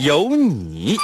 有你。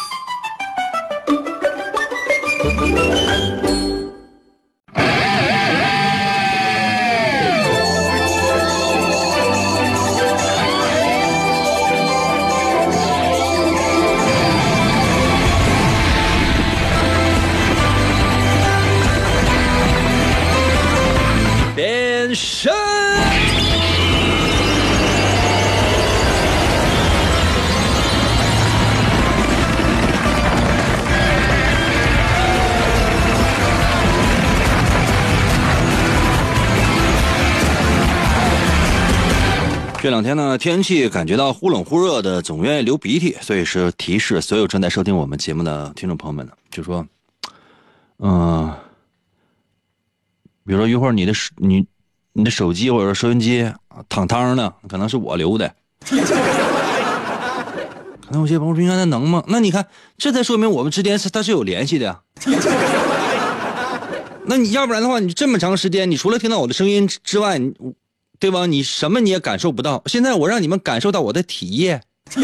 这两天呢，天气感觉到忽冷忽热的，总愿意流鼻涕，所以是提示所有正在收听我们节目的听众朋友们呢，就说，嗯、比如说一会儿你的手你你的手机或者收音机啊淌汤呢，可能是我流的。可能有些朋友说：“应该那能吗？”那你看，这才说明我们之间是它是有联系的呀。那你要不然的话，你这么长时间，你除了听到我的声音之外，你对吧？你什么你也感受不到。现在我让你们感受到我的体液，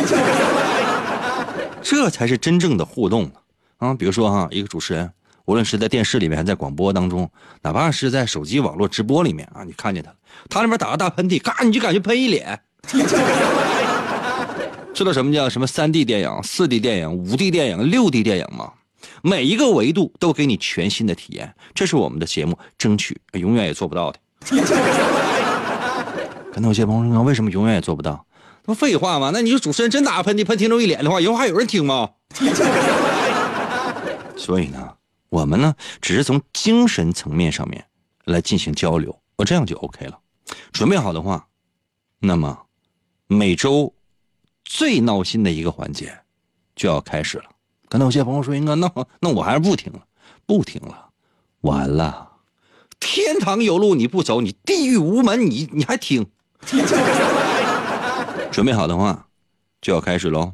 这才是真正的互动啊！比如说哈，一个主持人，无论是在电视里面还在广播当中，哪怕是在手机网络直播里面啊，你看见他，他那边打个大喷嚏，嘎，你就感觉喷一脸。知道什么叫什么三 D 电影、四 D 电影、五 D 电影、六 D 电影吗？每一个维度都给你全新的体验，这是我们的节目争取永远也做不到的。那有些朋友说，为什么永远也做不到？那不废话吗？那你就主持人真打喷嚏，喷听众一脸的话，以后还有人听吗？所以呢，我们呢只是从精神层面上面来进行交流，我这样就 OK 了。准备好的话，那么每周最闹心的一个环节就要开始了。可能有些朋友说：“应该那那我还是不听了，不听了，完了，天堂有路你不走，你地狱无门你你还听？” 准备好的话，就要开始喽！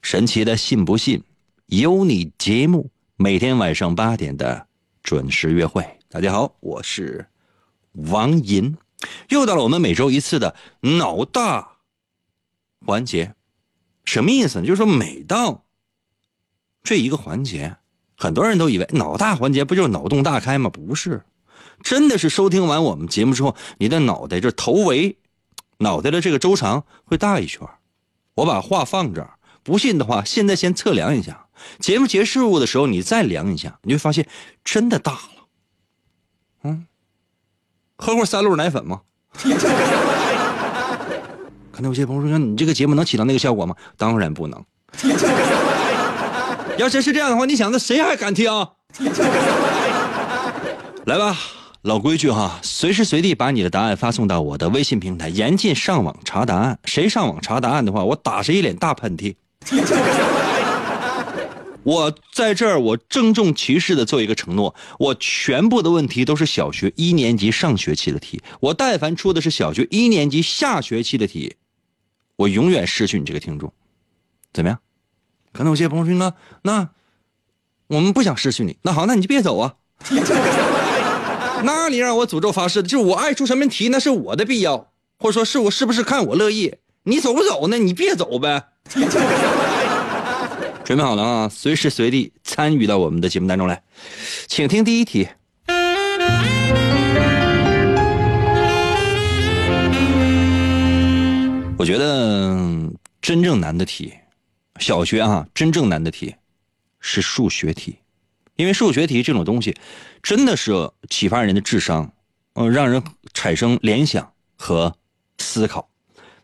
神奇的信不信有你节目，每天晚上八点的准时约会。大家好，我是王银，又到了我们每周一次的脑大环节。什么意思呢？就是说每到这一个环节，很多人都以为脑大环节不就是脑洞大开吗？不是，真的是收听完我们节目之后，你的脑袋这头围，脑袋的这个周长会大一圈。我把话放这儿，不信的话，现在先测量一下。节目结束的时候，你再量一下，你会发现真的大了。嗯，喝过三鹿奶粉吗？可能有些朋友说：“你这个节目能起到那个效果吗？”当然不能。要真是这样的话，你想，那谁还敢听？来吧，老规矩哈，随时随地把你的答案发送到我的微信平台，严禁上网查答案。谁上网查答案的话，我打谁一脸大喷嚏。我在这儿，我郑重其事的做一个承诺，我全部的问题都是小学一年级上学期的题。我但凡出的是小学一年级下学期的题，我永远失去你这个听众。怎么样？可能有些朋友说，那那我们不想失去你，那好，那你就别走啊。那你让我诅咒发誓，就是我爱出什么题，那是我的必要，或者说是我是不是看我乐意？你走不走呢？你别走呗。准备好了啊！随时随地参与到我们的节目当中来，请听第一题。我觉得真正难的题，小学啊，真正难的题是数学题，因为数学题这种东西真的是启发人的智商，嗯、让人产生联想和思考。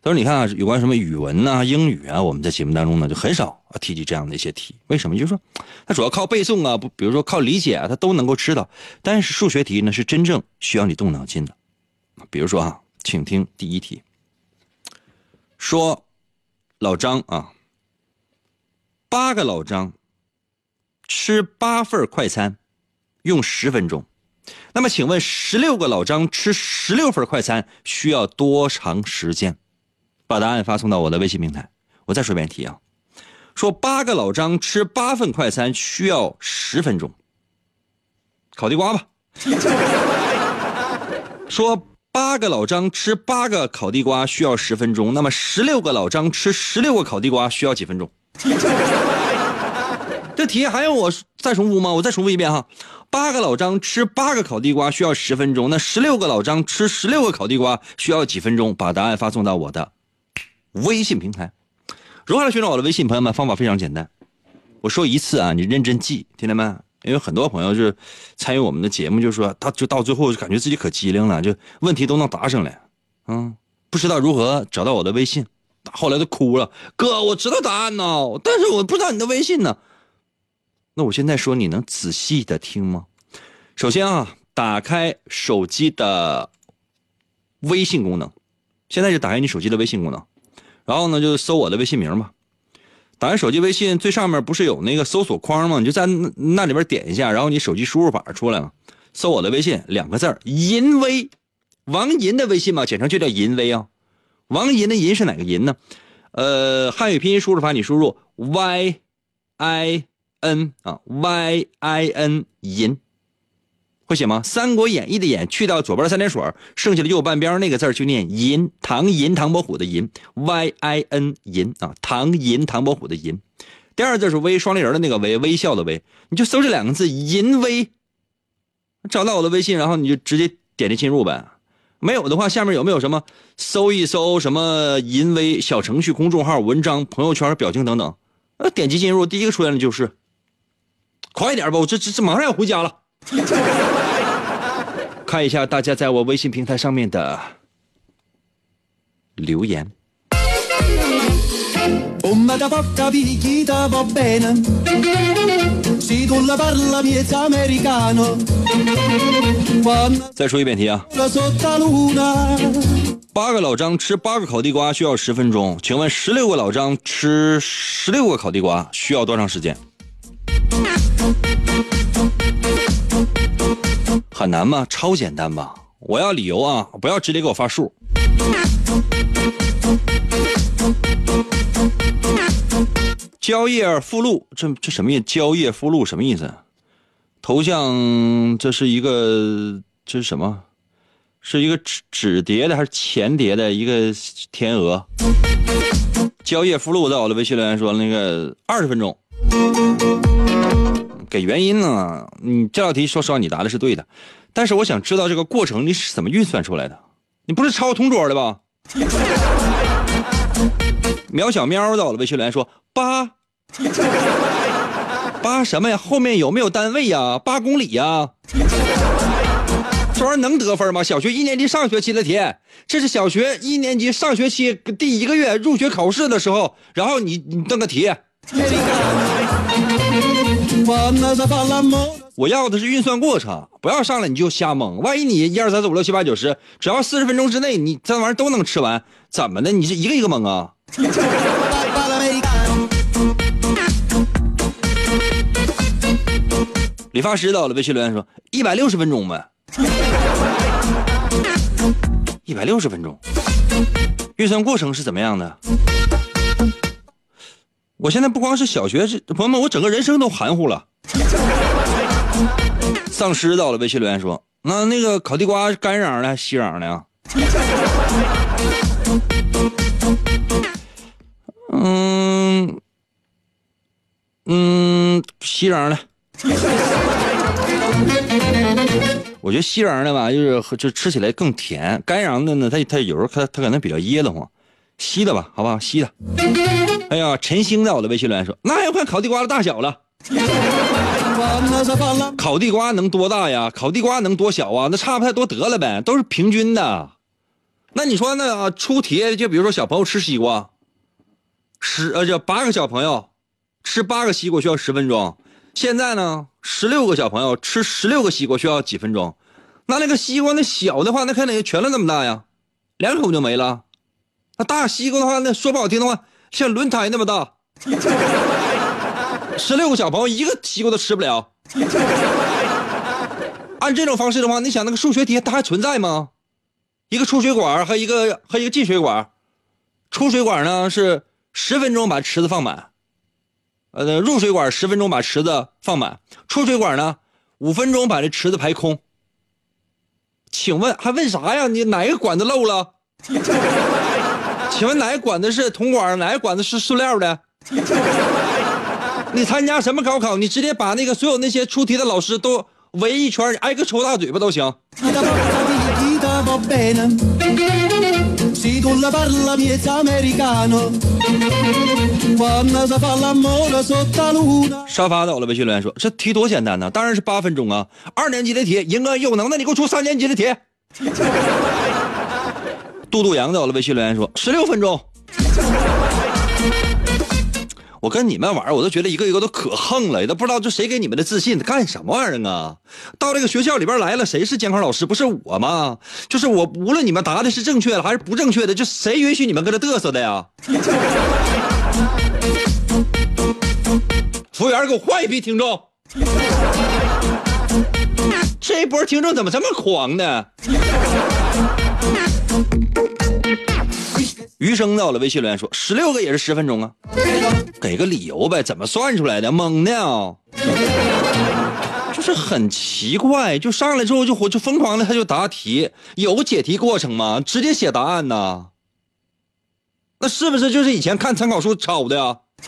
所以你看啊，有关什么语文呐、英语啊，我们在节目当中呢就很少提及这样的一些题。为什么？就是说，它主要靠背诵啊，不，比如说靠理解啊，它都能够知道。但是数学题呢，是真正需要你动脑筋的。比如说啊，请听第一题。说，老张啊，八个老张吃八份快餐用十分钟，那么请问十六个老张吃十六份快餐需要多长时间？把答案发送到我的微信平台。我再说一遍题啊，说八个老张吃八份快餐需要十分钟。烤地瓜吧。说八个老张吃八个烤地瓜需要十分钟，那么十六个老张吃十六个烤地瓜需要几分钟？这题还要我再重复吗？我再重复一遍哈，八个老张吃八个烤地瓜需要十分钟，那十六个老张吃十六个烤地瓜需要几分钟？把答案发送到我的微信平台。如何来寻找我的微信？朋友们，方法非常简单，我说一次啊，你认真记，听见没？因为很多朋友是参与我们的节目，就是说他就到最后就感觉自己可机灵了，就问题都能答上来，嗯，不知道如何找到我的微信，后来都哭了，哥，我知道答案呢，但是我不知道你的微信呢。那我现在说，你能仔细的听吗？首先啊，打开手机的微信功能，现在就打开你手机的微信功能，然后呢，就搜我的微信名吧。打开手机微信最上面不是有那个搜索框吗？你就在那里边点一下，然后你手机输入法出来了，搜我的微信两个字儿银威，王银的微信嘛，简称就叫银威啊。王银的银是哪个银呢？呃，汉语拼音输入法你输入 y i n 啊 y i n 银。会写吗？《三国演义》的演去掉左边三点水，剩下的右半边那个字就念银。唐银唐伯虎的银，y i n 银啊，唐银唐伯虎的银。第二字是微双立人的那个微，微笑的微。你就搜这两个字银微，找到我的微信，然后你就直接点击进入呗。没有的话，下面有没有什么搜一搜什么银微小程序、公众号、文章、朋友圈、表情等等？呃，点击进入，第一个出现的就是。快点吧，我这这这马上要回家了。看一下大家在我微信平台上面的留言。再说一遍题啊！八个老张吃八个烤地瓜需要十分钟，请问十六个老张吃十六个烤地瓜需要多长时间？很难吗？超简单吧！我要理由啊，不要直接给我发数。交页附录，这这什么意？交页附录什么意思？头像这是一个这是什么？是一个纸纸叠的还是钱叠的一个天鹅？交页附录在我的微信留言说那个二十分钟。给原因呢？你这道题说实话，你答的是对的，但是我想知道这个过程你是怎么运算出来的？你不是抄同桌的吧？苗小喵在我的微信留言说八八什么呀？后面有没有单位呀？八公里呀？这玩意儿能得分吗？小学一年级上学期的题，这是小学一年级上学期第一个月入学考试的时候，然后你你登个题。我要的是运算过程，不要上来你就瞎蒙。万一你一二三四五六七八九十，只要四十分钟之内你这玩意儿都能吃完，怎么的？你是一个一个蒙啊？理发师到了，微信留言说一百六十分钟呗，一百六十分钟，运算过程是怎么样的？我现在不光是小学，是朋友们，我整个人生都含糊了。丧尸到了，微信留言说：“那那个烤地瓜干瓤的还是，稀瓤的啊？”嗯嗯，稀瓤的。我觉得稀瓤的吧，就是就吃起来更甜；干瓤的呢，它它有时候它它可能比较噎得慌。稀的吧，好不好？稀的。哎呀，陈星在我的微信留言说：“那要看烤地瓜的大小了。烤地瓜能多大呀？烤地瓜能多小啊？那差不太多得了呗，都是平均的。那你说那出题就比如说小朋友吃西瓜，十呃，就八个小朋友吃八个西瓜需要十分钟。现在呢，十六个小朋友吃十六个西瓜需要几分钟？那那个西瓜那小的话，那肯定全了那么大呀，两口就没了。那大西瓜的话，那说不好听的话。”像轮胎那么大，十六个小朋友一个西瓜都吃不了。按这种方式的话，你想那个数学题它还存在吗？一个出水管和一个和一个进水管，出水管呢是十分钟把池子放满，呃，入水管十分钟把池子放满，出水管呢五分钟把这池子排空。请问还问啥呀？你哪个管子漏了？请问哪个管子是铜管，哪个管子是塑料的？你参加什么高考？你直接把那个所有那些出题的老师都围一圈，挨个抽大嘴巴都行。沙发的，我的微信留言说：“这题多简单呢，当然是八分钟啊！二年级的题，银哥有能耐你给我出三年级的题。”杜杜阳在，我的微信留言说：“十六分钟。”我跟你们玩我都觉得一个一个都可横了，也都不知道这谁给你们的自信，干什么玩意儿啊？到这个学校里边来了，谁是监考老师？不是我吗？就是我，无论你们答的是正确的还是不正确的，就谁允许你们搁这嘚瑟的呀？服务员，给我换一批听众。这一波听众怎么这么狂呢？余生到了微信留言说：“十六个也是十分钟啊，给个理由呗，怎么算出来的？懵呢？就是很奇怪，就上来之后就就疯狂的他就答题，有解题过程吗？直接写答案呢？那是不是就是以前看参考书抄的呀？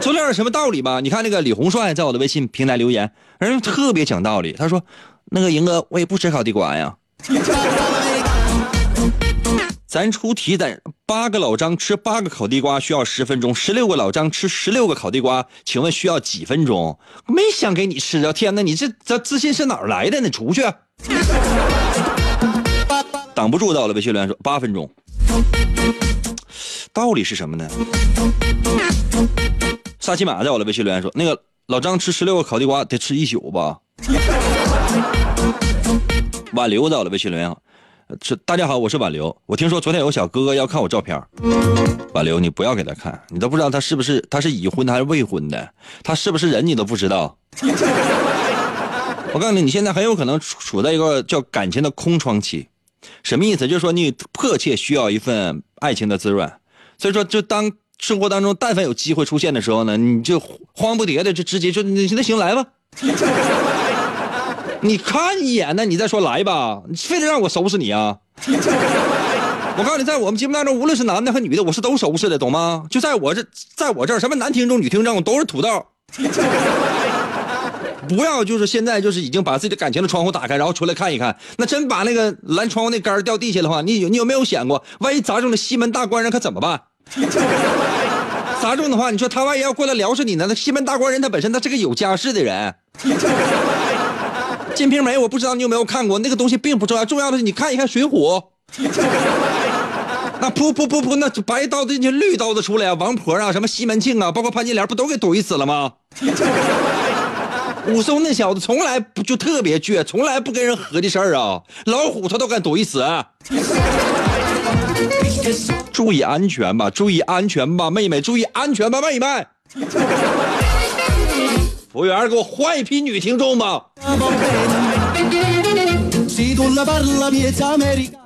说点什么道理吧？你看那个李红帅在我的微信平台留言，人特别讲道理，他说：那个赢哥，我也不吃烤地瓜呀。” 咱出题，咱八个老张吃八个烤地瓜需要十分钟，十六个老张吃十六个烤地瓜，请问需要几分钟？没想给你吃啊！天哪，你这这自信是哪来的？你出去！挡不住的，我的微信留言说八分钟。道理是什么呢？萨琪玛在我的微信留言说，那个老张吃十六个烤地瓜得吃一宿吧？挽留在我的微信留言留言。这大家好，我是挽留。我听说昨天有小哥哥要看我照片，挽留你不要给他看，你都不知道他是不是他是已婚的还是未婚的，他是不是人你都不知道。我告诉你，你现在很有可能处在一个叫感情的空窗期，什么意思？就是说你迫切需要一份爱情的滋润，所以说就当生活当中但凡有机会出现的时候呢，你就慌不迭的就直接就那行来吧。你看一眼呢，你再说来吧，你非得让我收拾你啊！我告诉你，在我们节目当中，无论是男的和女的，我是都收拾的，懂吗？就在我这，在我这儿，什么男听众、女听众都是土豆。不要就是现在就是已经把自己的感情的窗户打开，然后出来看一看。那真把那个拦窗户那杆掉地下的话，你你有没有想过，万一砸中了西门大官人可怎么办？砸中的话，你说他万一要过来撩死你呢？那西门大官人他本身他是个有家室的人。金瓶梅，我不知道你有没有看过，那个东西并不重要，重要的是你看一看《水浒》，那噗噗噗噗，那白刀子进去，绿刀子出来啊，王婆啊，什么西门庆啊，包括潘金莲，不都给怼死了吗？武松那小子从来不就特别倔，从来不跟人合计事儿啊，老虎他都敢怼死。注意安全吧，注意安全吧，妹妹，注意安全吧，妹妹。服务员，给我换一批女听众吧。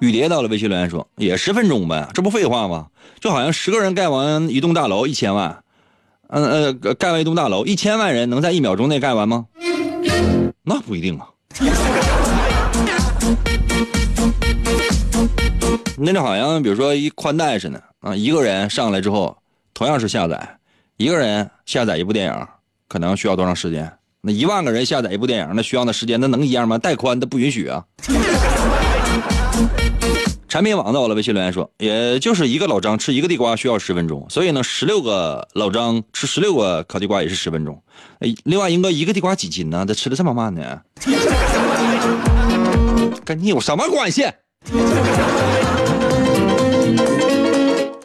雨蝶到了，微信留言说也十分钟呗，这不废话吗？就好像十个人盖完一栋大楼一千万，嗯呃，盖完一栋大楼一千万人能在一秒钟内盖完吗？那不一定啊。那就好像比如说一宽带似的啊，一个人上来之后，同样是下载，一个人下载一部电影。可能需要多长时间？那一万个人下载一部电影，那需要的时间那能一样吗？带宽的不允许啊。产品网在我的微信留言说，也就是一个老张吃一个地瓜需要十分钟，所以呢，十六个老张吃十六个烤地瓜也是十分钟。另外，英哥一个地瓜几斤呢？他吃的这么慢呢？跟你有什么关系？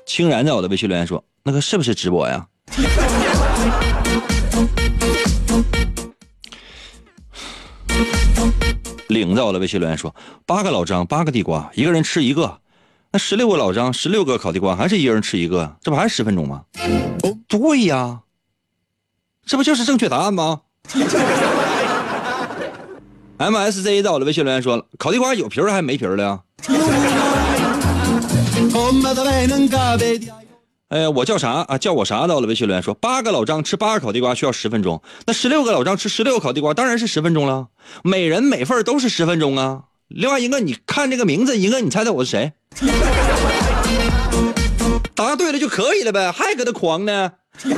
清然在我的微信留言说，那个是不是直播呀？领在我的微信留言说：“八个老张，八个地瓜，一个人吃一个，那十六个老张，十六个烤地瓜，还是一个人吃一个，这不还是十分钟吗？”哦对呀，这不就是正确答案吗？MSZ 到了微信留言说了，烤地瓜有皮儿还没皮儿的呀？哎，我叫啥啊？叫我啥？到了微信留言说，八个老张吃八个烤地瓜需要十分钟，那十六个老张吃十六个烤地瓜当然是十分钟了，每人每份都是十分钟啊。另外一个，你看这个名字，一个你猜猜我是谁？答对了就可以了呗，还搁那狂呢？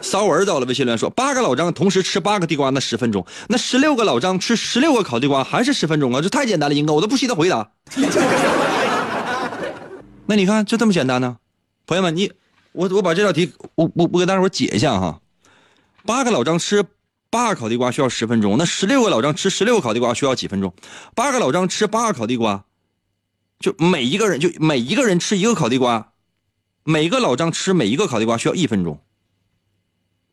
骚文到了微信留言说，八个老张同时吃八个地瓜，那十分钟，那十六个老张吃十六个烤地瓜还是十分钟啊？这太简单了，英哥，我都不稀得回答。那你看，就这么简单呢，朋友们，你我我把这道题，我我我给大伙解一下哈。八个老张吃八个烤地瓜需要十分钟，那十六个老张吃十六个烤地瓜需要几分钟？八个老张吃八个烤地瓜，就每一个人就每一个人吃一个烤地瓜，每个老张吃每一个烤地瓜需要一分钟，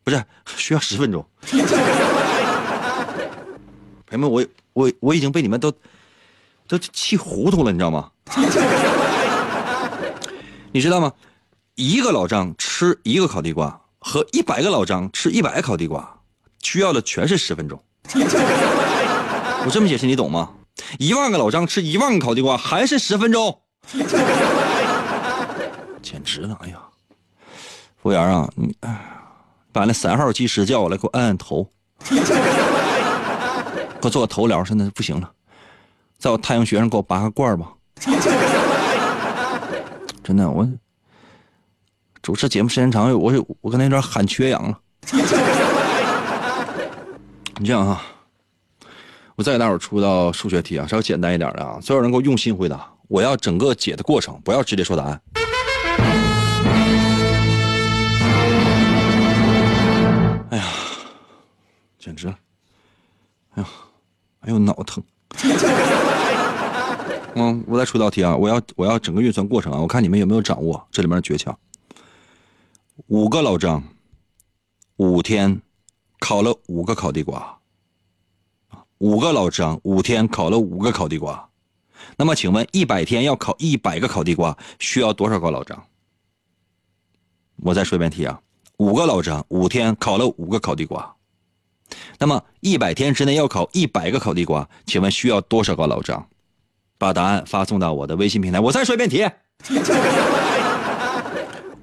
不是 需要十分钟。朋友们，我我我已经被你们都都气糊涂了，你知道吗？你知道吗？一个老张吃一个烤地瓜，和一百个老张吃一百个烤地瓜，需要的全是十分钟。我这么解释你懂吗？一万个老张吃一万个烤地瓜还是十分钟，简直了！哎呀，服务员啊，你把那三号技师叫过来，给我按按头，给我做个头疗，现在不行了，在我太阳穴上给我拔个罐吧。真的，我主持节目时间长，我我可能有点喊缺氧了。你这样啊，我再给大伙出道数学题啊，稍微简单一点的啊，所有人给我用心回答，我要整个解的过程，不要直接说答案。哎呀，简直了！哎呀，哎呦，脑疼。嗯，我再出道题啊！我要我要整个运算过程啊！我看你们有没有掌握这里面的诀窍。五个老张，五天烤了五个烤地瓜。五个老张五天烤了五个烤地瓜，那么请问一百天要烤一百个烤地瓜，需要多少个老张？我再说一遍题啊！五个老张五天烤了五个烤地瓜，那么一百天之内要烤一百个烤地瓜，请问需要多少个老张？把答案发送到我的微信平台。我再说一遍题：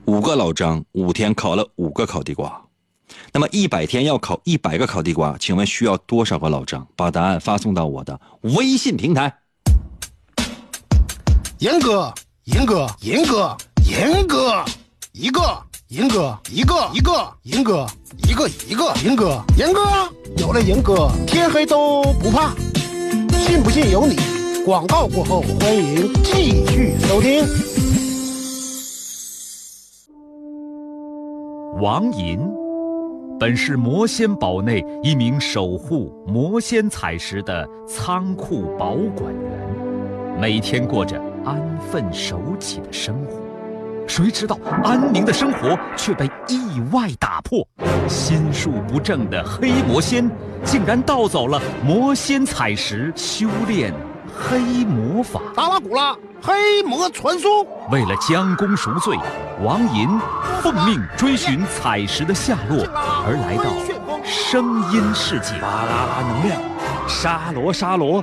五个老张五天烤了五个烤地瓜，那么一百天要烤一百个烤地瓜，请问需要多少个老张？把答案发送到我的微信平台。严哥，严哥，严哥，严哥，一个，严哥，一个，一个，严哥，一个一个，严哥，严哥，有了严哥，天黑都不怕，信不信由你。广告过后，欢迎继续收听。王银本是魔仙堡内一名守护魔仙彩石的仓库保管员，每天过着安分守己的生活。谁知道安宁的生活却被意外打破，心术不正的黑魔仙竟然盗走了魔仙彩石，修炼。黑魔法，达拉古拉，黑魔传送。为了将功赎罪，王银奉命追寻彩石的下落，而来到声音世界。巴啦啦能量，沙罗沙罗，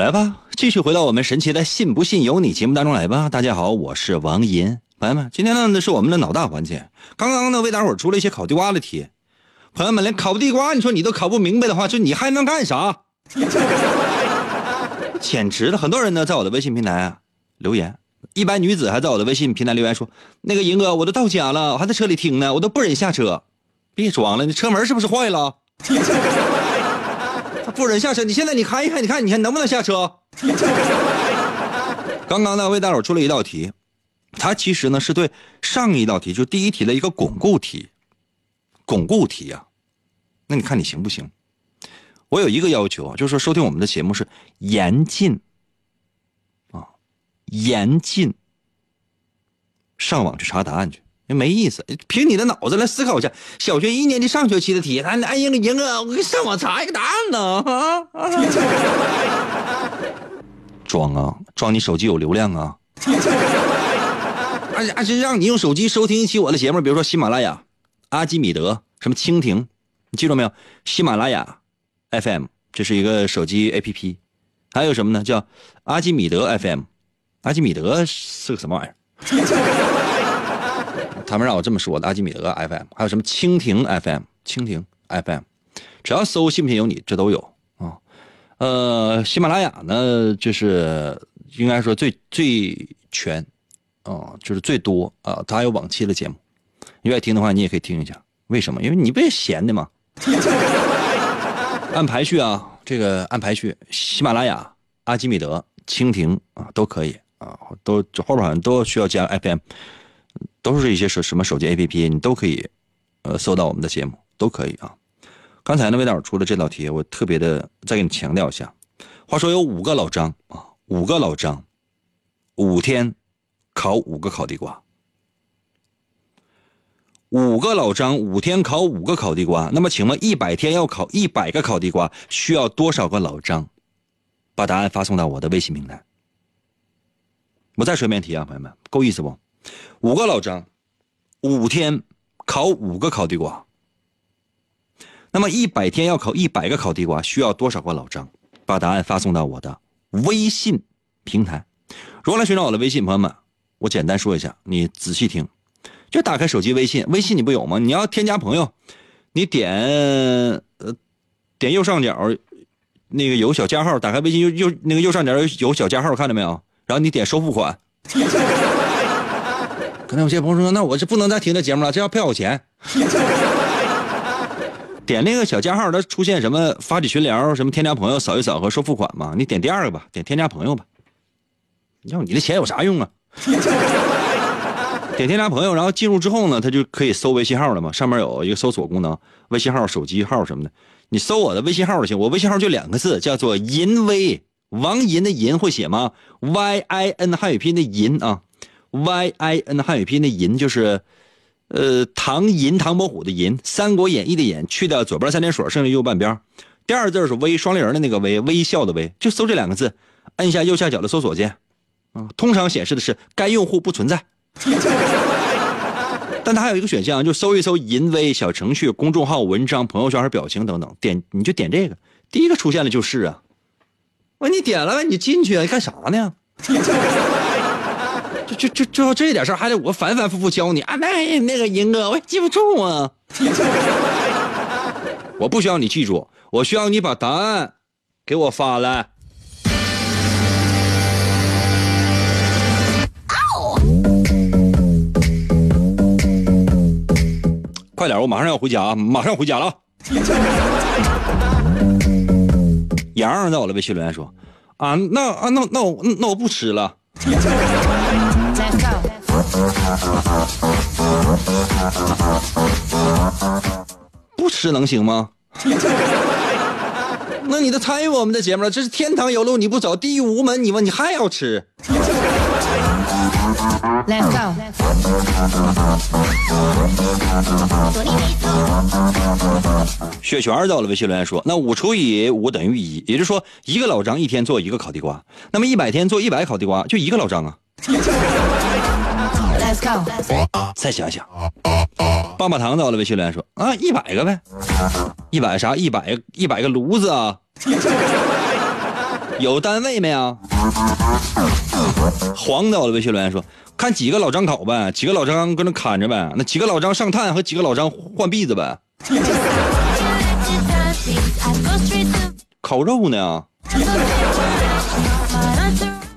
来吧，继续回到我们神奇的“信不信由你”节目当中来吧。大家好，我是王银，朋友们，今天呢那是我们的脑大环节。刚刚呢为大伙出了一些烤地瓜的题。朋友们，连烤地瓜，你说你都烤不明白的话，就你还能干啥？简直了！很多人呢，在我的微信平台啊留言，一般女子还在我的微信平台留言说：“那个银哥，我都到家了，我还在车里听呢，我都不忍下车。”别装了，你车门是不是坏了？他 不忍下车，你现在你看一看，你看你还能不能下车？刚刚呢，为大伙出了一道题，它其实呢是对上一道题，就第一题的一个巩固题，巩固题呀、那你看你行不行？我有一个要求啊，就是说收听我们的节目是严禁啊，严禁上网去查答案去，没意思。凭你的脑子来思考一下，小学一年级上学期的题，哎哎英英哥，我给上网查一个答案呢啊！装啊，装你手机有流量啊！而且而且让你用手机收听一期我的节目，比如说喜马拉雅、阿基米德、什么蜻蜓，你记住没有？喜马拉雅 FM 这是一个手机 APP，还有什么呢？叫阿基米德 FM。阿基米德是个什么玩意儿？他们让我这么说的。阿基米德 FM，还有什么蜻蜓 FM、蜻蜓 FM，只要搜“信不信由你”，这都有啊。呃，喜马拉雅呢，就是应该说最最全。啊、就是最多啊，它还有往期的节目，你愿意听的话，你也可以听一下。为什么？因为你不也闲的吗？按排序啊，这个按排序，喜马拉雅、阿基米德、蜻蜓啊都可以啊，都后边好像都需要加 FM，都是一些什什么手机 APP，你都可以呃搜到我们的节目，都可以啊。刚才呢，魏导出的这道题，我特别的再给你强调一下。话说有五个老张啊，五个老张，五天。烤五个烤地瓜，五个老张五天烤五个烤地瓜，那么请问一百天要烤一百个烤地瓜，需要多少个老张？把答案发送到我的微信平台。我再说一遍题啊，朋友们，够意思不？五个老张，五天烤五个烤地瓜，那么一百天要烤一百个烤地瓜，需要多少个老张？把答案发送到我的微信平台。如何来寻找我的微信，朋友们？我简单说一下，你仔细听，就打开手机微信，微信你不有吗？你要添加朋友，你点呃点右上角那个有小加号，打开微信右右那个右上角有小加号，看到没有？然后你点收付款。可能有些朋友说，那我是不能再听这节目了，这要骗我钱。点那个小加号，它出现什么发起群聊、什么添加朋友、扫一扫和收付款嘛？你点第二个吧，点添加朋友吧。要你的钱有啥用啊？点添加朋友，然后进入之后呢，他就可以搜微信号了嘛。上面有一个搜索功能，微信号、手机号什么的，你搜我的微信号就行。我微信号就两个字，叫做“银威”，王银的银会写吗？Y I N 汉语拼音的银啊，Y I N 汉语拼音的银就是，呃，唐银唐伯虎的银，《三国演义》的演，去掉左边三点水，剩下右半边。第二字是微，双立人的那个微，微笑的微，就搜这两个字，按下右下角的搜索键。啊，通常显示的是该用户不存在，但它还有一个选项，就搜一搜“淫威”小程序、公众号、文章、朋友圈和表情等等，点你就点这个，第一个出现的就是啊。我你点了，你进去啊，你干啥呢？就就就就这点事儿，还得我反反复复教你啊？那那个银哥，我也记不住啊。我不需要你记住，我需要你把答案给我发来。快点，我马上要回家啊！马上回家了啊。洋洋在我的微信留言说：“啊，那啊那那我那我不吃了。不吃能行吗？那你都参与我们的节目了，这是天堂有路你不走，地狱无门你问你还要吃？Let's go. 雪泉在我的微信留言说：“那五除以五等于一，也就是说一个老张一天做一个烤地瓜，那么一百天做一百烤地瓜，就一个老张啊。Let's go. 再想想，棒棒糖在我的微信留言说：啊，一百个呗，一百啥？一百一百个炉子啊？有单位没啊？黄在我的微信留言说：看几个老张烤呗，几个老张搁那看着呗，那几个老张上炭和几个老张换篦子呗，烤肉呢？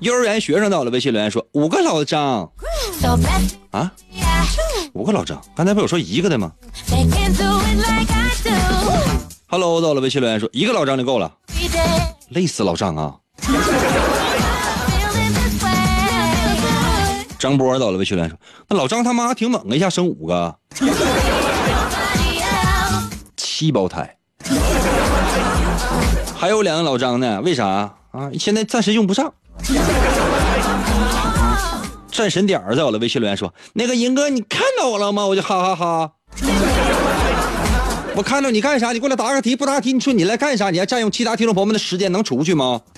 幼儿园学生到了微信留言说：五个老张啊，五个老张，刚才不有说一个的吗？Hello，到了微信留言说一个老张就够了，累死老张啊！张波到了微信留言说：“那老张他妈挺猛啊，一下生五个，七胞胎，还有两个老张呢，为啥啊？现在暂时用不上。”战神点儿在我的微信留言说：“那个银哥，你看到我了吗？”我就哈哈哈。我看到你干啥？你过来答个题，不答题，你说你来干啥？你还占用其他听众朋友们的时间，能出去吗？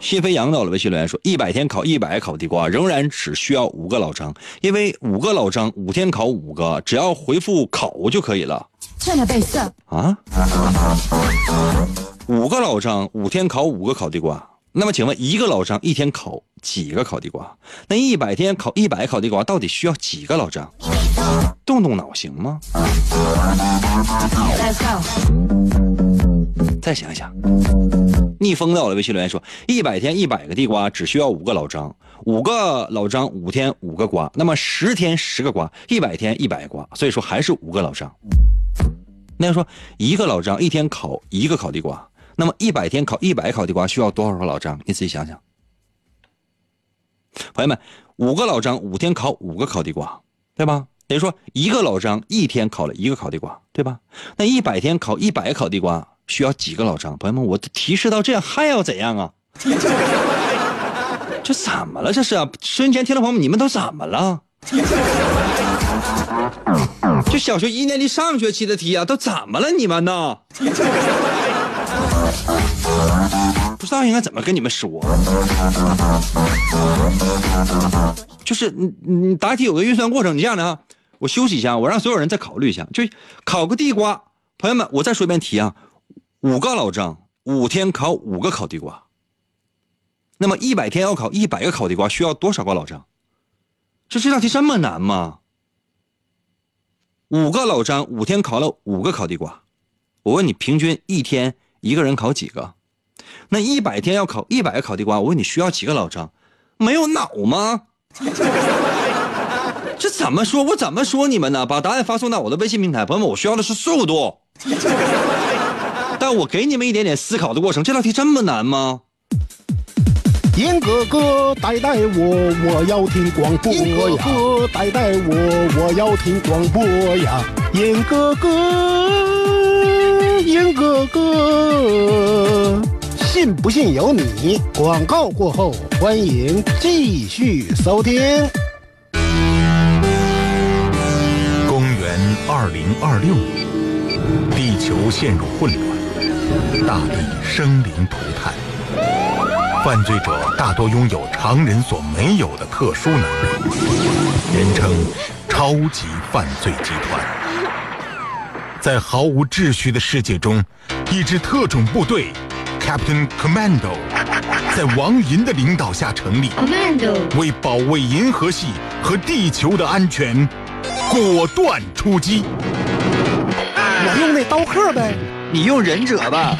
谢飞扬到了微信留言说：“一百天考一百烤地瓜，仍然只需要五个老张，因为五个老张五天考五个，只要回复考就可以了。”色啊！五个老张五天烤五个烤地瓜，那么请问一个老张一天烤几个烤地瓜？那一百天烤一百烤地瓜，到底需要几个老张？动动脑行吗？再告再想想，逆风到了微信留言说：一百天一百个地瓜只需要五个老张，五个老张五天五个瓜，那么十天十个瓜，一百天一百瓜，所以说还是五个老张。那要说一个老张一天烤一个烤地瓜，那么一百天烤一百烤地瓜需要多少个老张？你自己想想。朋友们，五个老张五天烤五个烤地瓜，对吧？等于说一个老张一天烤了一个烤地瓜，对吧？那一百天烤一百个烤地瓜需要几个老张？朋友们，我提示到这样还要怎样啊？这怎么了？这是啊！收音机前听众朋友们，你们都怎么了？就小学一年级上学期的题啊，都怎么了你们呢？不知道应该怎么跟你们说。就是你你答题有个运算过程，你这样的啊，我休息一下，我让所有人再考虑一下，就烤个地瓜。朋友们，我再说一遍题啊，五个老张五天烤五个烤地瓜，那么一百天要烤一百个烤地瓜，需要多少个老张？就这道题这么难吗？五个老张五天烤了五个烤地瓜，我问你，平均一天一个人烤几个？那一百天要烤一百个烤地瓜，我问你需要几个老张？没有脑吗？这怎么说？我怎么说你们呢？把答案发送到我的微信平台，朋友们，我需要的是速度。但我给你们一点点思考的过程。这道题这么难吗？严哥哥带带我，我要听广播呀！严哥哥带带我，我要听广播呀！严哥哥，严哥哥，信不信由你。广告过后，欢迎继续收听。公元二零二六年，地球陷入混乱，大地生灵涂炭。犯罪者大多拥有常人所没有的特殊能力，人称“超级犯罪集团”。在毫无秩序的世界中，一支特种部队 Captain Commando 在王银的领导下成立，为保卫银河系和地球的安全，果断出击。我用那刀客呗。你用忍者吧。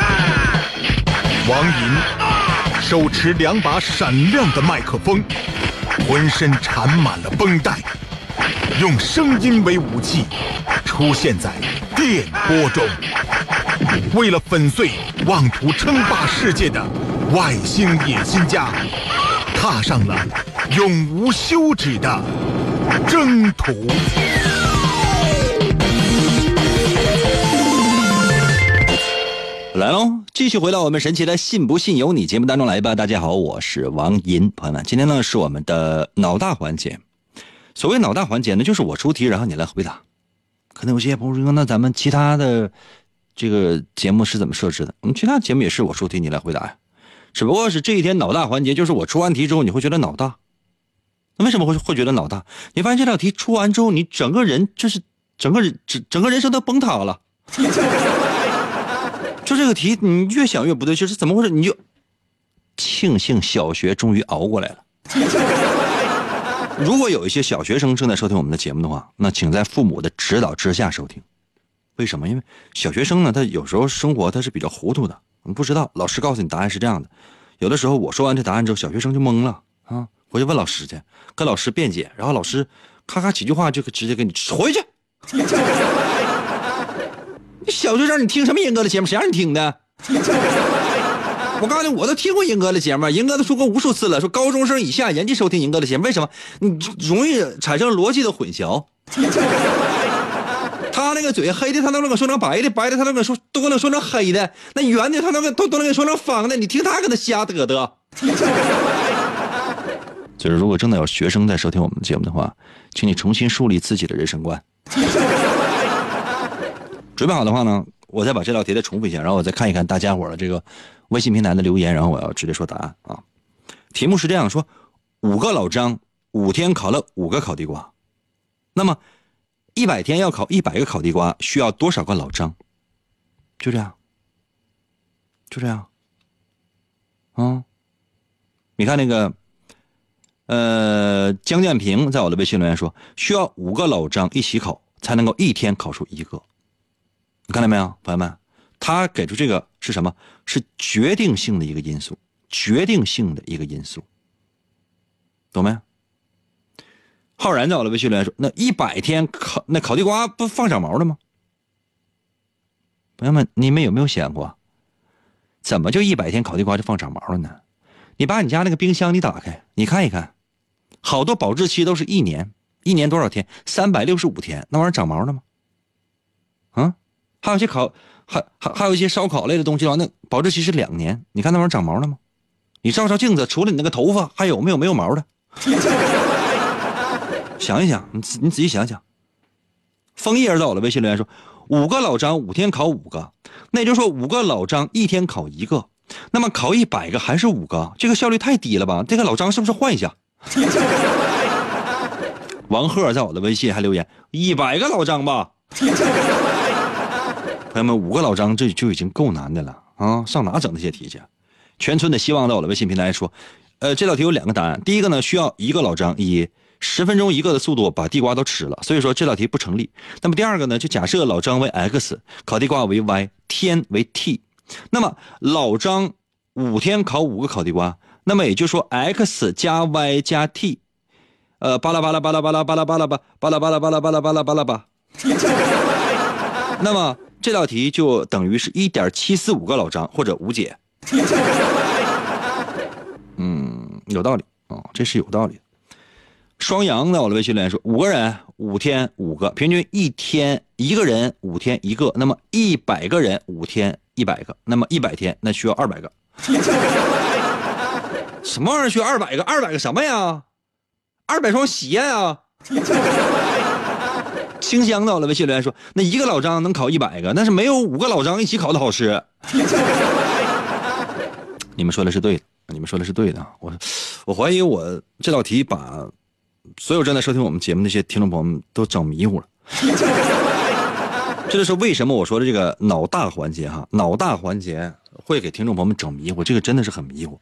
王银手持两把闪亮的麦克风，浑身缠满了绷带，用声音为武器，出现在电波中。为了粉碎妄图称霸世界的外星野心家，踏上了永无休止的征途。来喽，继续回到我们神奇的“信不信由你”节目当中来吧。大家好，我是王银，朋友们，今天呢是我们的脑大环节。所谓脑大环节呢，就是我出题，然后你来回答。可能有些朋友说，那咱们其他的这个节目是怎么设置的？我们其他节目也是我出题，你来回答呀。只不过是这一天脑大环节，就是我出完题之后，你会觉得脑大。那为什么会会觉得脑大？你发现这道题出完之后，你整个人就是整个人整整个人生都崩塌了。就这个题，你越想越不对劲，是怎么回事？你就庆幸小学终于熬过来了。如果有一些小学生正在收听我们的节目的话，那请在父母的指导之下收听。为什么？因为小学生呢，他有时候生活他是比较糊涂的，不知道老师告诉你答案是这样的。有的时候我说完这答案之后，小学生就懵了啊，回去问老师去，跟老师辩解，然后老师咔咔几句话就直接给你回去。小学生，你听什么严哥的节目？谁让你听的？我告诉你，我都听过银哥的节目，银哥都说过无数次了，说高中生以下严禁收听银哥的节目，为什么？你容易产生逻辑的混淆。他那个嘴黑的，他都能给说成白的；白的，他都能给说都能说成黑的；那圆的，他能给都都能给说成方的。你听他搁那瞎嘚嘚。就是如果真的有学生在收听我们的节目的话，请你重新树立自己的人生观。准备好的话呢，我再把这道题再重复一下，然后我再看一看大家伙的这个微信平台的留言，然后我要直接说答案啊。题目是这样说：五个老张五天烤了五个烤地瓜，那么一百天要烤一百个烤地瓜，需要多少个老张？就这样，就这样。啊，你看那个，呃，江建平在我的微信留言说，需要五个老张一起烤，才能够一天烤出一个。你看到没有，朋友们？他给出这个是什么？是决定性的一个因素，决定性的一个因素，懂没？浩然在我的微信留言说，那一百天烤那烤地瓜不放长毛了吗？朋友们，你们有没有想过？怎么就一百天烤地瓜就放长毛了呢？你把你家那个冰箱你打开，你看一看，好多保质期都是一年，一年多少天？三百六十五天，那玩意儿长毛了吗？啊，还有些烤，还还还有一些烧烤类的东西的话，那保质期是两年，你看那玩意儿长毛了吗？你照照镜子，除了你那个头发，还有没有没有毛的？想一想，你你仔细想想。枫叶在我的微信留言说。五个老张五天考五个，那也就是说五个老张一天考一个，那么考一百个还是五个？这个效率太低了吧？这个老张是不是换一下？王贺在我的微信还留言一百个老张吧。朋友们，五个老张这就已经够难的了啊！上哪整那些题去？全村的希望在我的微信平台说，呃，这道题有两个答案，第一个呢需要一个老张以。十分钟一个的速度把地瓜都吃了，所以说这道题不成立。那么第二个呢？就假设老张为 x，烤地瓜为 y，天为 t。那么老张五天烤五个烤地瓜，那么也就是说 x 加 y 加 t，呃，巴拉巴拉巴拉巴拉巴拉巴拉巴巴拉巴拉巴拉巴拉巴拉巴拉巴。那么这道题就等于是一点七四五个老张或者吴姐。嗯，有道理啊，这是有道理。双阳在我的微信留言说：五个人五天五个，平均一天一个人五天一个，那么一百个人五天一百个，那么一百天那需要二百个。什么玩意儿需要二百个？二百个什么呀？二百双鞋啊！清香在我的微信留言说：那一个老张能考一百个，那是没有五个老张一起考的好吃。你们说的是对的，你们说的是对的。我我怀疑我这道题把。所有正在收听我们节目那些听众朋友们都整迷糊了，这就是为什么我说的这个脑大环节哈，脑大环节会给听众朋友们整迷糊，这个真的是很迷糊。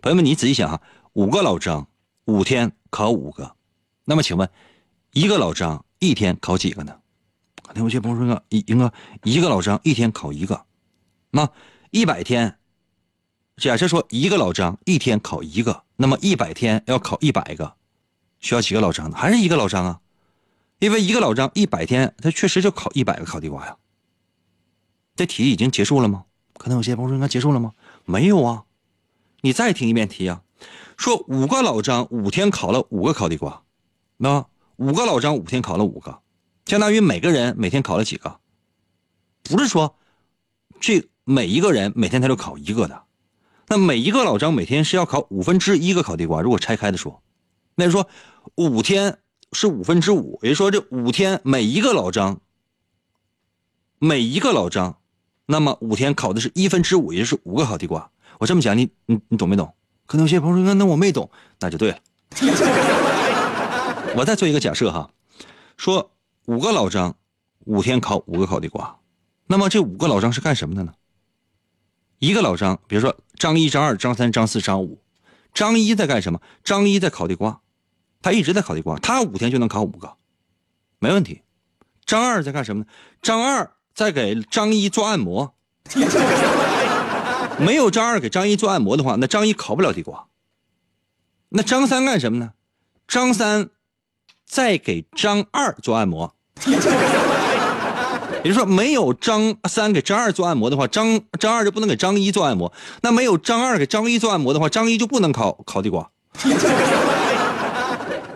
朋友们，你仔细想哈，五个老张五天考五个，那么请问一个老张一天考几个呢？那有些朋友说一一个一个老张一天考一个，那一百天，假设说一个老张一天考一个，那么一百天要考一百个。需要几个老张呢？还是一个老张啊？因为一个老张一百天，他确实就考一百个烤地瓜呀。这题已经结束了吗？可能有些朋友说：“应该结束了吗？”没有啊，你再听一遍题啊。说五个老张五天考了五个烤地瓜，那五个老张五天考了五个，相当于每个人每天考了几个？不是说这每一个人每天他就考一个的，那每一个老张每天是要考五分之一个烤地瓜。如果拆开的说，那就说。五天是五分之五，也就是说这五天每一个老张，每一个老张，那么五天考的是一分之五，也就是五个烤地瓜。我这么讲，你你你懂没懂？可能有些朋友说，那我没懂，那就对了。我再做一个假设哈，说五个老张五天烤五个烤地瓜，那么这五个老张是干什么的呢？一个老张，比如说张一、张二、张三、张四、张五，张一在干什么？张一在烤地瓜。他一直在烤地瓜，他五天就能烤五个，没问题。张二在干什么呢？张二在给张一做按摩。没有张二给张一做按摩的话，那张一烤不了地瓜。那张三干什么呢？张三再给张二做按摩。也就是说，没有张三给张二做按摩的话，张张二就不能给张一做按摩。那没有张二给张一做按摩的话，张一就不能烤烤地瓜。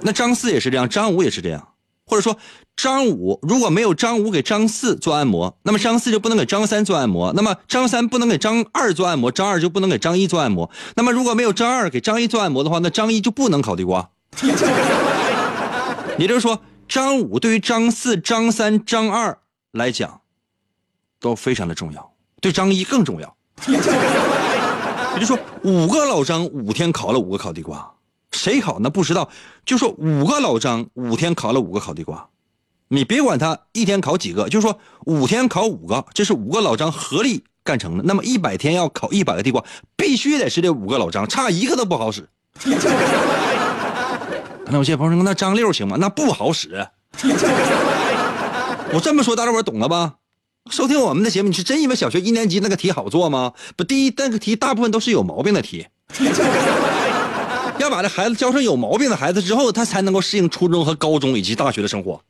那张四也是这样，张五也是这样，或者说张五如果没有张五给张四做按摩，那么张四就不能给张三做按摩，那么张三不能给张二做按摩，张二就不能给张一做按摩。那么如果没有张二给张一做按摩的话，那张一就不能烤地瓜。也就是说，张五对于张四、张三、张二来讲，都非常的重要，对张一更重要。也就是说，五个老张五天烤了五个烤地瓜，谁烤那不知道。就说五个老张五天烤了五个烤地瓜，你别管他一天烤几个，就说五天烤五个，这是五个老张合力干成的。那么一百天要烤一百个地瓜，必须得是这五个老张，差一个都不好使。那有些朋友说，那张六行吗？那不好使。我这么说，大家伙懂了吧？收听我们的节目，你是真以为小学一年级那个题好做吗？不，第一那个题大部分都是有毛病的题。要把这孩子教成有毛病的孩子之后，他才能够适应初中和高中以及大学的生活。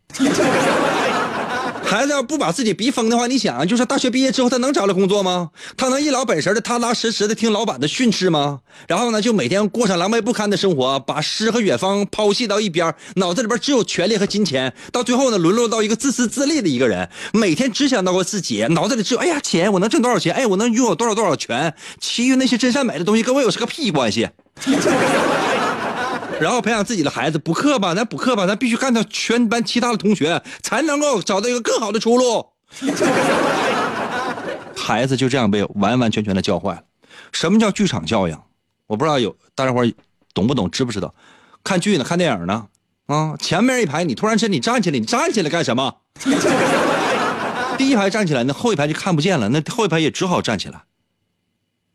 孩子要不把自己逼疯的话，你想，就是大学毕业之后，他能找到工作吗？他能一老本神的、踏踏实实的听老板的训斥吗？然后呢，就每天过上狼狈不堪的生活，把诗和远方抛弃到一边，脑子里边只有权力和金钱，到最后呢，沦落到一个自私自利的一个人，每天只想到过自己，脑子里只有哎呀钱，我能挣多少钱？哎，我能拥有多少多少权？其余那些真善美的东西跟我有是个屁关系。然后培养自己的孩子，补课吧，咱补课吧，咱必须干掉全班其他的同学，才能够找到一个更好的出路。孩子就这样被完完全全的教坏了。什么叫剧场教养？我不知道有大家伙懂不懂，知不知道？看剧呢，看电影呢，啊，前面一排你突然间你站起来，你站起来干什么？第一排站起来，那后一排就看不见了，那后一排也只好站起来。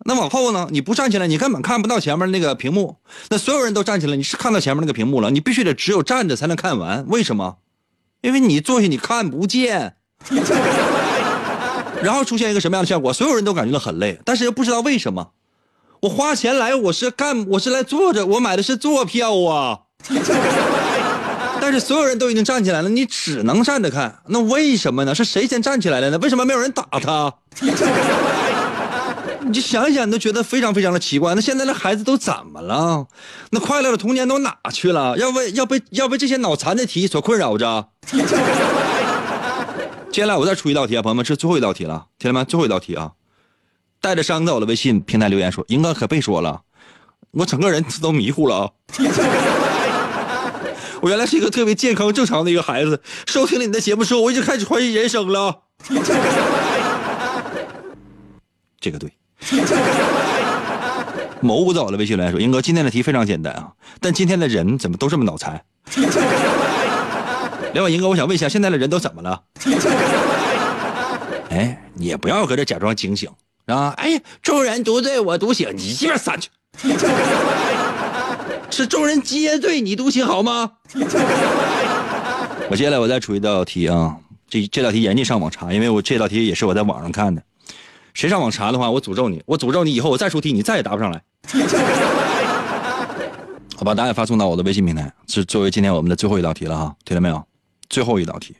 那往后呢？你不站起来，你根本看不到前面那个屏幕。那所有人都站起来，你是看到前面那个屏幕了。你必须得只有站着才能看完。为什么？因为你坐下你看不见。然后出现一个什么样的效果？所有人都感觉到很累，但是又不知道为什么。我花钱来，我是干，我是来坐着，我买的是坐票啊。但是所有人都已经站起来了，你只能站着看。那为什么呢？是谁先站起来的呢？为什么没有人打他？你就想想，你都觉得非常非常的奇怪。那现在的孩子都怎么了？那快乐的童年都哪去了？要被要被要被这些脑残的题所困扰着。接下来我再出一道题啊，朋友们，这最后一道题了，听见没？最后一道题啊！带着伤在我的微信平台留言说：“英哥可别说了，我整个人都迷糊了啊。我原来是一个特别健康正常的一个孩子，收听了你的节目之后，我已经开始怀疑人生了。”这个对。某不走了，微信来说：“英哥，今天的题非常简单啊，但今天的人怎么都这么脑残？”另外，英哥，我想问一下，现在的人都怎么了？哎，你也不要搁这假装惊醒啊！哎，众人独醉我独醒，你鸡巴散去！是众人皆醉你独醒好吗？我接下来我再出一道题啊，这这道题严禁上网查，因为我这道题也是我在网上看的。谁上网查的话，我诅咒你！我诅咒你以后我再出题，你再也答不上来。我把答案发送到我的微信平台，是作为今天我们的最后一道题了哈，听到没有？最后一道题，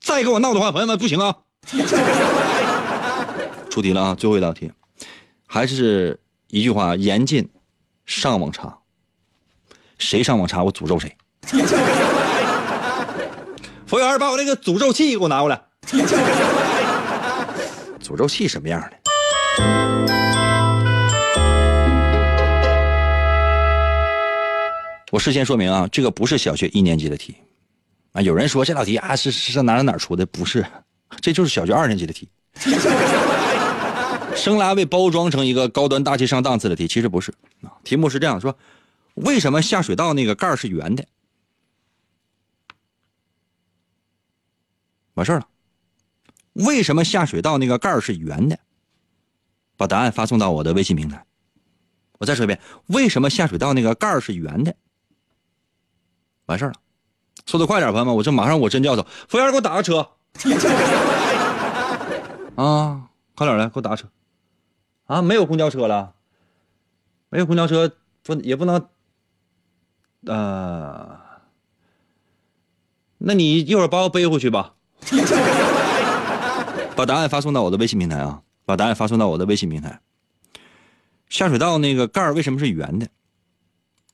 再跟我闹的话，朋友们不行啊！出题了啊，最后一道题，还是一句话，严禁上网查。谁上网查，我诅咒谁。服务员，把我那个诅咒器给我拿过来。诅咒器什么样的？我事先说明啊，这个不是小学一年级的题啊。有人说这道题啊是是哪哪哪出的？不是，这就是小学二年级的题。生来被包装成一个高端大气上档次的题，其实不是啊。题目是这样说：为什么下水道那个盖是圆的？完事了。为什么下水道那个盖是圆的？把答案发送到我的微信平台。我再说一遍，为什么下水道那个盖是圆的？完事儿了，速度快点，朋友们，我这马上我真叫走，服务员给我打个车。啊，快点来，给我打个车。啊，没有公交车了，没有公交车不也不能，呃，那你一会儿把我背回去吧。把答案发送到我的微信平台啊！把答案发送到我的微信平台。下水道那个盖儿为什么是圆的？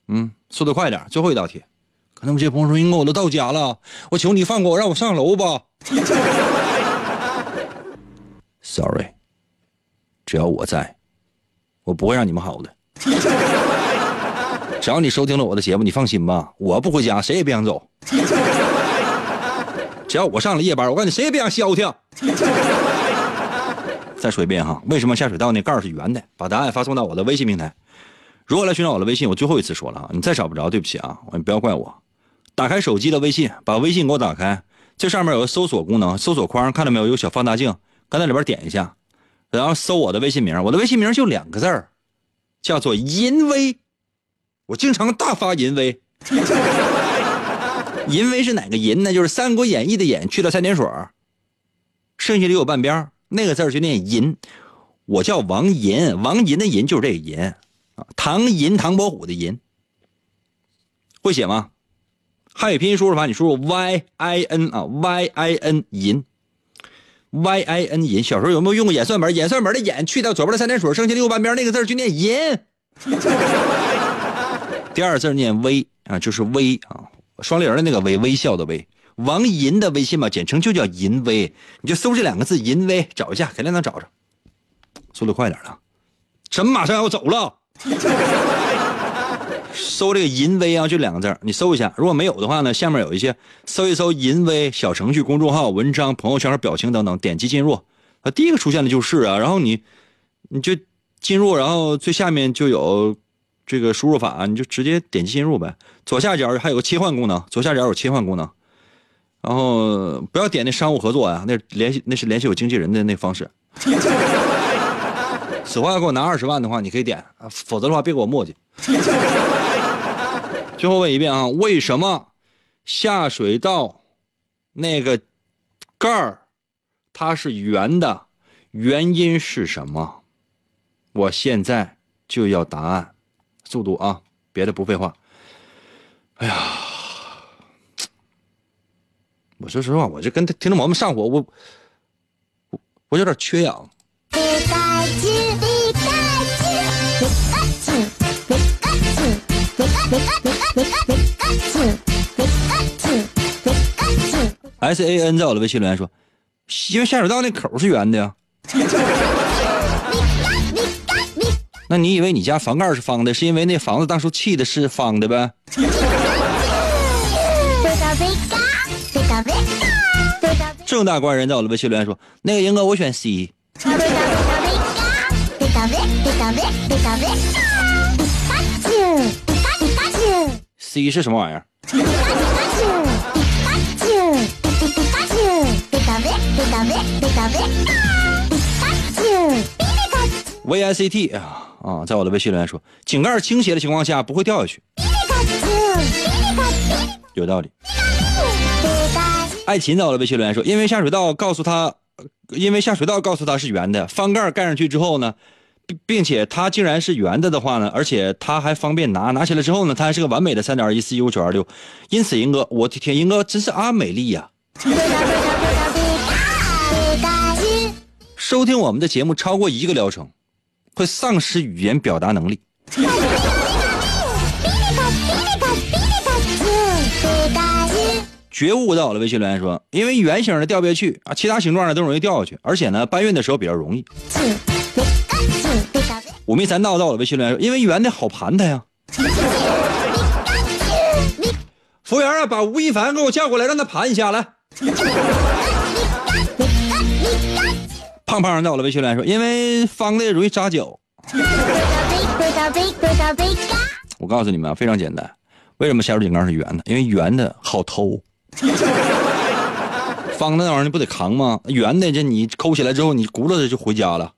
嗯，速度快点，最后一道题。可能有些朋友说：“英哥，我都到家了，我求你放过我，让我上楼吧。”Sorry，只要我在，我不会让你们好的。只要你收听了我的节目，你放心吧，我不回家，谁也别想走。只要我上了夜班，我告诉你，谁也别想消停。再说一遍哈，为什么下水道那盖儿是圆的？把答案发送到我的微信平台。如果来寻找我的微信，我最后一次说了啊，你再找不着，对不起啊，你不要怪我。打开手机的微信，把微信给我打开，这上面有个搜索功能，搜索框看到没有？有小放大镜，刚在里边点一下，然后搜我的微信名，我的微信名就两个字儿，叫做淫威。我经常大发淫威。淫威是哪个淫呢？就是《三国演义》的演去了三点水，剩下的有半边那个字就念淫。我叫王银，王银的银就是这个银啊，唐银唐伯虎的银。会写吗？汉语拼音输入法，你输入 y i n 啊，y i n 银，y i n 银。小时候有没有用过演算本？演算本的演去掉左边的三点水，剩下的右半边那个字就念银。第二字念微啊，就是微啊。双立人的那个微，微笑的微，王银的微信嘛，简称就叫银威，你就搜这两个字“银威”，找一下，肯定能找着。速度快点了，怎么马上要走了？搜这个“银威”啊，就两个字，你搜一下。如果没有的话呢，下面有一些，搜一搜“银威”小程序、公众号、文章、朋友圈、表情等等，点击进入。啊，第一个出现的就是啊，然后你，你就进入，然后最下面就有。这个输入法啊你就直接点击进入呗，左下角还有个切换功能，左下角有切换功能，然后不要点那商务合作呀，那联系那是联系我经纪人的那方式。此话要给我拿二十万的话，你可以点，否则的话别给我墨迹。最后问一遍啊，为什么下水道那个盖儿它是圆的？原因是什么？我现在就要答案。速度啊！别的不废话。哎呀，我说实话，我这跟听众朋友们上火，我我我有点缺氧。S A N 在我的微信留言说，因为下水道那口是圆的呀。那你以为你家房盖是方的，是因为那房子当初砌的是方的呗？正大官人在我的微信留言说：“那个英哥，我选 C。”C 是什么玩意儿？V I C T 啊。啊，在我的微信留言说，井盖倾斜的情况下不会掉下去，有道理。爱琴在我的微信留言说，因为下水道告诉他，因为下水道告诉他是圆的，翻盖盖上去之后呢，并并且它竟然是圆的的话呢，而且它还方便拿，拿起来之后呢，它还是个完美的三点一四一五九二六，因此英哥，我的天，英哥真是阿美丽呀！收听我们的节目超过一个疗程。会丧失语言表达能力。觉悟到了，微信留言说：“因为圆形的掉不下去啊，其他形状的都容易掉下去，而且呢，搬运的时候比较容易。”五迷三道到了，微信留言说：“因为圆的好盘它呀。”服务员啊，把吴亦凡给我叫过来，让他盘一下来。胖胖在我的，微信来说，因为方的容易扎脚。我告诉你们啊，非常简单，为什么下水井盖是圆的？因为圆的好偷，方的那玩意儿不得扛吗？圆的这你抠起来之后，你轱辘着就回家了。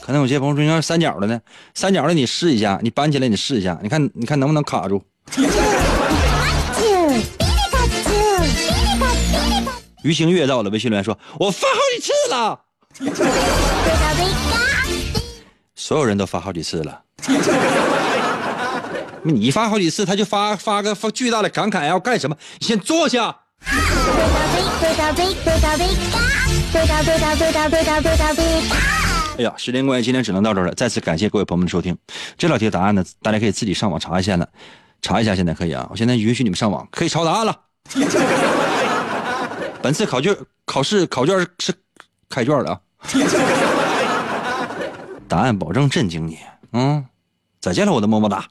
可能有些朋友说，要三角的呢？三角的你试一下，你搬起来你试一下，你看你看能不能卡住？于星月在我的微信留言说：“我发好几次了，所有人都发好几次了。”你发好几次，他就发发个发巨大的感慨，要干什么？你先坐下。哎呀，时间关系，今天只能到这儿了。再次感谢各位朋友们的收听。这道题的答案呢，大家可以自己上网查一下呢，查一下。现在可以啊，我现在允许你们上网，可以抄答案了。本次考卷考试考卷是开卷了啊，答案保证震惊你。嗯，再见了，我的么么哒。